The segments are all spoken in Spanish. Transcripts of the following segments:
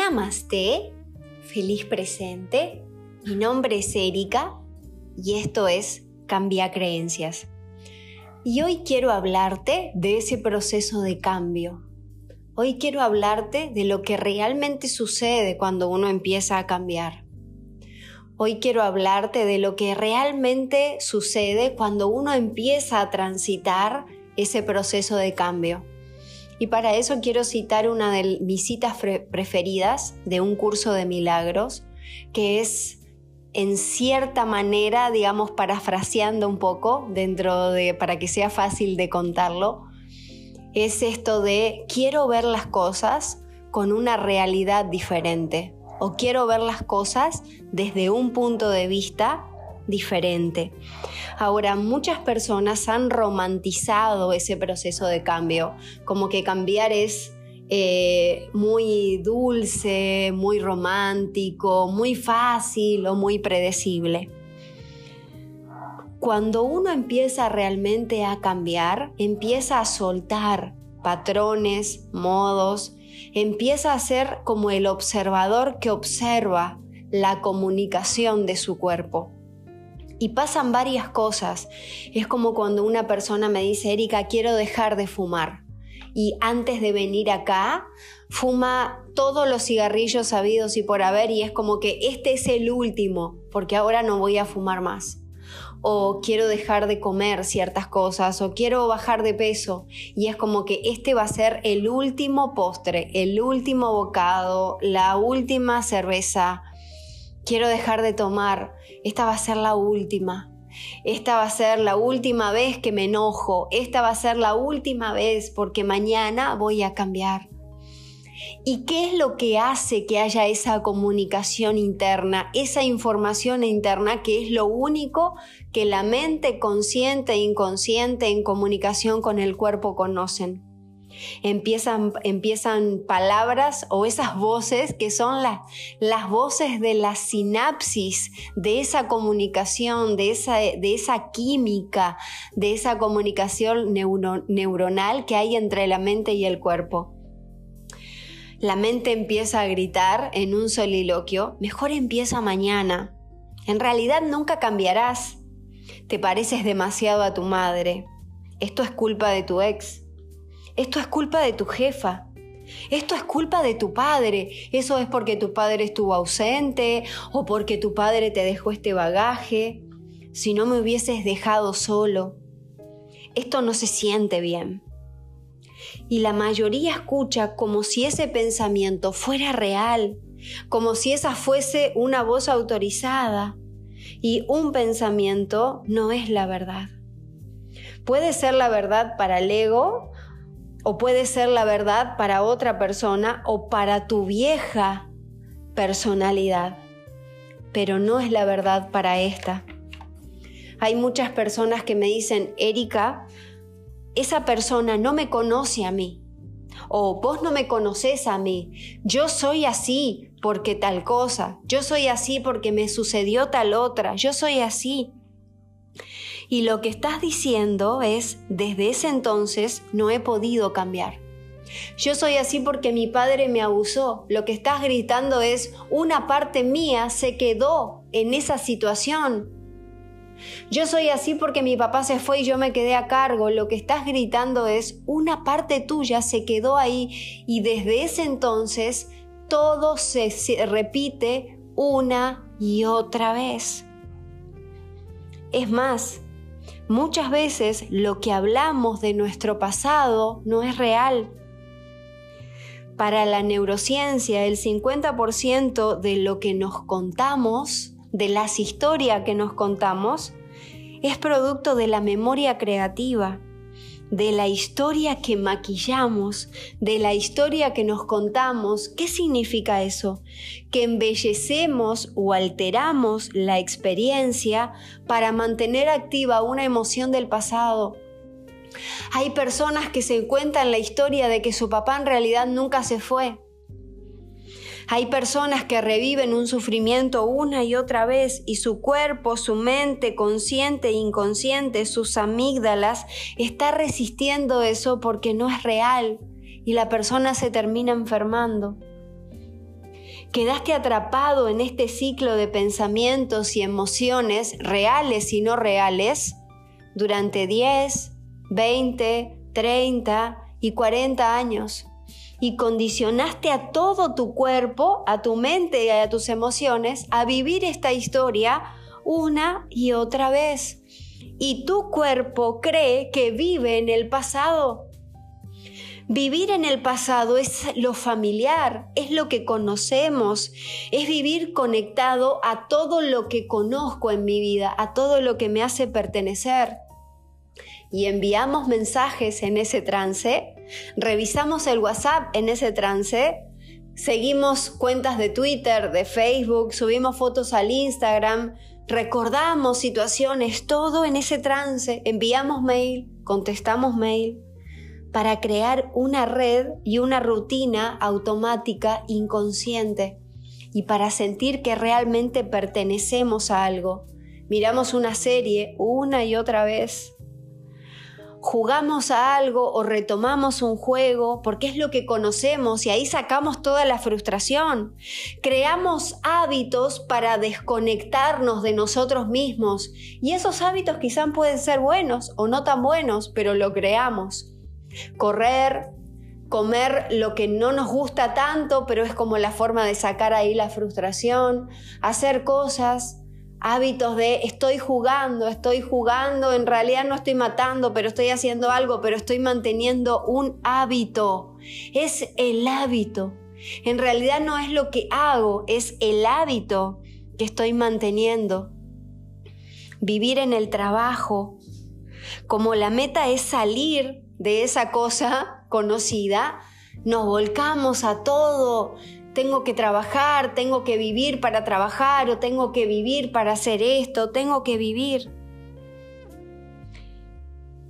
Namaste, feliz presente. Mi nombre es Erika y esto es Cambia Creencias. Y hoy quiero hablarte de ese proceso de cambio. Hoy quiero hablarte de lo que realmente sucede cuando uno empieza a cambiar. Hoy quiero hablarte de lo que realmente sucede cuando uno empieza a transitar ese proceso de cambio. Y para eso quiero citar una de mis citas preferidas de un curso de milagros, que es en cierta manera, digamos, parafraseando un poco, dentro de, para que sea fácil de contarlo, es esto de quiero ver las cosas con una realidad diferente o quiero ver las cosas desde un punto de vista diferente. Ahora, muchas personas han romantizado ese proceso de cambio, como que cambiar es eh, muy dulce, muy romántico, muy fácil o muy predecible. Cuando uno empieza realmente a cambiar, empieza a soltar patrones, modos, empieza a ser como el observador que observa la comunicación de su cuerpo. Y pasan varias cosas. Es como cuando una persona me dice, Erika, quiero dejar de fumar. Y antes de venir acá, fuma todos los cigarrillos sabidos y por haber y es como que este es el último, porque ahora no voy a fumar más. O quiero dejar de comer ciertas cosas, o quiero bajar de peso. Y es como que este va a ser el último postre, el último bocado, la última cerveza, quiero dejar de tomar, esta va a ser la última. Esta va a ser la última vez que me enojo, esta va a ser la última vez porque mañana voy a cambiar. ¿Y qué es lo que hace que haya esa comunicación interna, esa información interna que es lo único que la mente consciente e inconsciente en comunicación con el cuerpo conocen? Empiezan, empiezan palabras o esas voces que son las, las voces de la sinapsis, de esa comunicación, de esa, de esa química, de esa comunicación neuronal que hay entre la mente y el cuerpo. La mente empieza a gritar en un soliloquio, mejor empieza mañana. En realidad nunca cambiarás. Te pareces demasiado a tu madre. Esto es culpa de tu ex. Esto es culpa de tu jefa. Esto es culpa de tu padre. Eso es porque tu padre estuvo ausente o porque tu padre te dejó este bagaje. Si no me hubieses dejado solo. Esto no se siente bien. Y la mayoría escucha como si ese pensamiento fuera real, como si esa fuese una voz autorizada. Y un pensamiento no es la verdad. Puede ser la verdad para el ego o puede ser la verdad para otra persona o para tu vieja personalidad, pero no es la verdad para esta. Hay muchas personas que me dicen, Erika, esa persona no me conoce a mí. O vos no me conoces a mí. Yo soy así porque tal cosa. Yo soy así porque me sucedió tal otra. Yo soy así. Y lo que estás diciendo es, desde ese entonces no he podido cambiar. Yo soy así porque mi padre me abusó. Lo que estás gritando es, una parte mía se quedó en esa situación. Yo soy así porque mi papá se fue y yo me quedé a cargo. Lo que estás gritando es, una parte tuya se quedó ahí y desde ese entonces todo se, repite una y otra vez. Es más, Muchas veces lo que hablamos de nuestro pasado no es real. Para la neurociencia, el 50% de lo que nos contamos, de las historias que nos contamos, es producto de la memoria creativa de la historia que maquillamos, de la historia que nos contamos. ¿Qué significa eso? Que embellecemos o alteramos la experiencia para mantener activa una emoción del pasado. Hay personas que se cuentan la historia de que su papá en realidad nunca se fue hay personas que reviven un sufrimiento una y otra vez y su cuerpo, su mente, consciente e inconsciente, sus amígdalas, está resistiendo eso porque no es real y la persona se termina enfermando. quedaste atrapado en este ciclo de pensamientos y emociones reales y no reales durante 10, 20, 30 y 40 años y condicionaste a todo tu cuerpo, a tu mente y a tus emociones a vivir esta historia una y otra vez. Y tu cuerpo cree que vive en el pasado. Vivir en el pasado es lo familiar, es lo que conocemos, es vivir conectado a todo lo que conozco en mi vida, a todo lo que me hace pertenecer. Y enviamos mensajes en ese trance, revisamos el WhatsApp en ese trance, seguimos cuentas de Twitter, de Facebook, subimos fotos al Instagram, recordamos situaciones, todo en ese trance, enviamos mail, contestamos mail para crear una red y una rutina automática inconsciente y para sentir que realmente pertenecemos a algo. Miramos una serie una y otra vez. Jugamos a algo o retomamos un juego porque es lo que conocemos y ahí sacamos toda la frustración. Creamos hábitos para desconectarnos de nosotros mismos y esos hábitos quizás pueden ser buenos o no tan buenos, pero lo creamos correr, comer lo que no nos gusta tanto, pero es como la forma de sacar ahí la frustración, hacer cosas, hábitos de estoy jugando, estoy jugando, en realidad no estoy matando, pero estoy haciendo algo, pero estoy manteniendo un hábito. Es el hábito. En realidad no es lo que hago, es el hábito que estoy manteniendo. Vivir en el trabajo, como la meta es salir de esa cosa conocida, nos volcamos a todo. Tengo que trabajar, tengo que vivir para trabajar o tengo que vivir para hacer esto, tengo que vivir.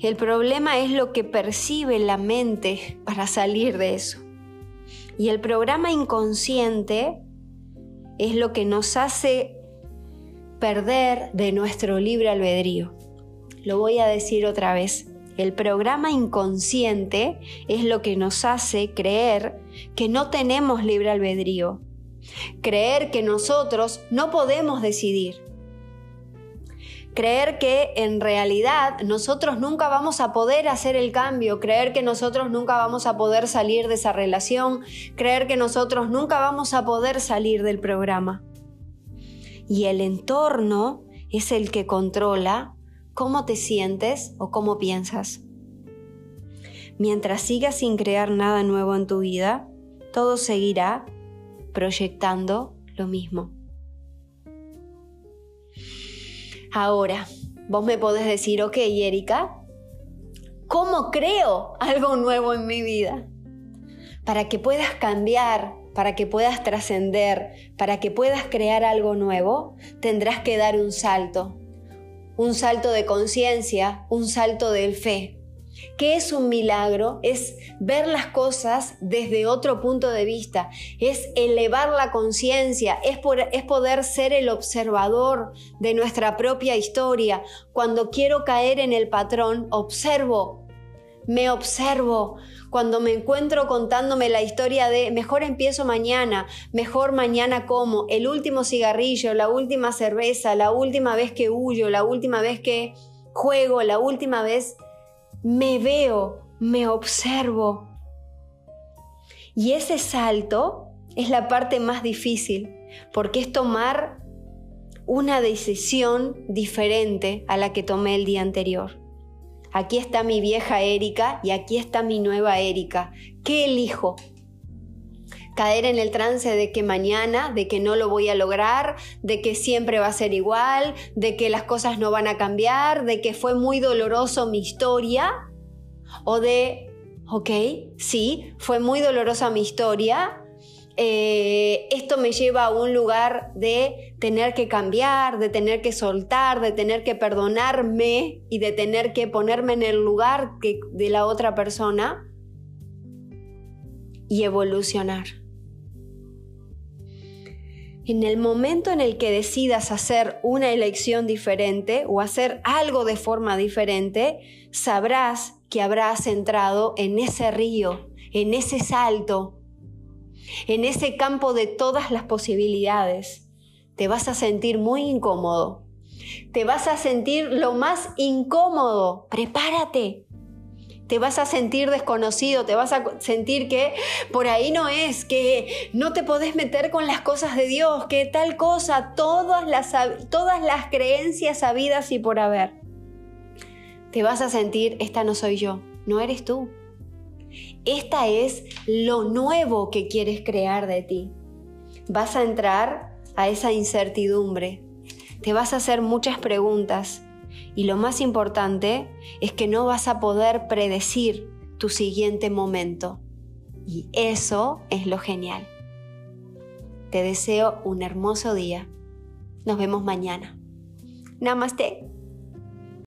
El problema es lo que percibe la mente para salir de eso. Y el programa inconsciente es lo que nos hace perder de nuestro libre albedrío. Lo voy a decir otra vez. El programa inconsciente es lo que nos hace creer que no tenemos libre albedrío, creer que nosotros no podemos decidir, creer que en realidad nosotros nunca vamos a poder hacer el cambio, creer que nosotros nunca vamos a poder salir de esa relación, creer que nosotros nunca vamos a poder salir del programa. Y el entorno es el que controla cómo te sientes o cómo piensas. Mientras sigas sin crear nada nuevo en tu vida, todo seguirá proyectando lo mismo. Ahora, vos me podés decir, ok, Erika, ¿cómo creo algo nuevo en mi vida? Para que puedas cambiar, para que puedas trascender, para que puedas crear algo nuevo, tendrás que dar un salto, un salto de conciencia, un salto de fe. ¿Qué es un milagro? Es ver las cosas desde otro punto de vista, es elevar la conciencia, es, es, poder ser el observador de nuestra propia historia. Cuando quiero caer en el patrón, observo, me observo, cuando me encuentro contándome la historia de mejor empiezo mañana, mejor mañana como, el último cigarrillo, la última cerveza, la última vez que huyo, la última vez que juego, la última vez, me veo, me observo. Y ese salto es la parte más difícil, porque es tomar una decisión diferente a la que tomé el día anterior. Aquí está mi vieja Erika y aquí está mi nueva Erika. ¿Qué elijo? caer en el trance de que mañana, de que no lo voy a lograr, de que siempre va a ser igual, de que las cosas no van a cambiar, de que fue muy doloroso mi historia, o de, ok, sí, fue muy dolorosa mi historia, eh, esto me lleva a un lugar de tener que cambiar, de tener que soltar, de tener que perdonarme y de tener que ponerme en el lugar de la otra persona y evolucionar. En el momento en el que decidas hacer una elección diferente o hacer algo de forma diferente, sabrás que habrás entrado en ese río, en ese salto, en ese campo de todas las posibilidades, te vas a sentir muy incómodo. Te vas a sentir lo más incómodo. Prepárate. Te vas a sentir desconocido, te vas a sentir que por ahí no es, que no te podés meter con las cosas de Dios, que tal cosa, todas las, todas las creencias sabidas y por haber. Te vas a sentir, esta no soy yo, no eres tú. Esta es lo nuevo que quieres crear de ti. Vas a entrar a esa incertidumbre. Te vas a hacer muchas preguntas. Y lo más importante es que no vas a poder predecir tu siguiente momento. Y eso es lo genial. Te deseo un hermoso día. Nos vemos mañana. Namaste.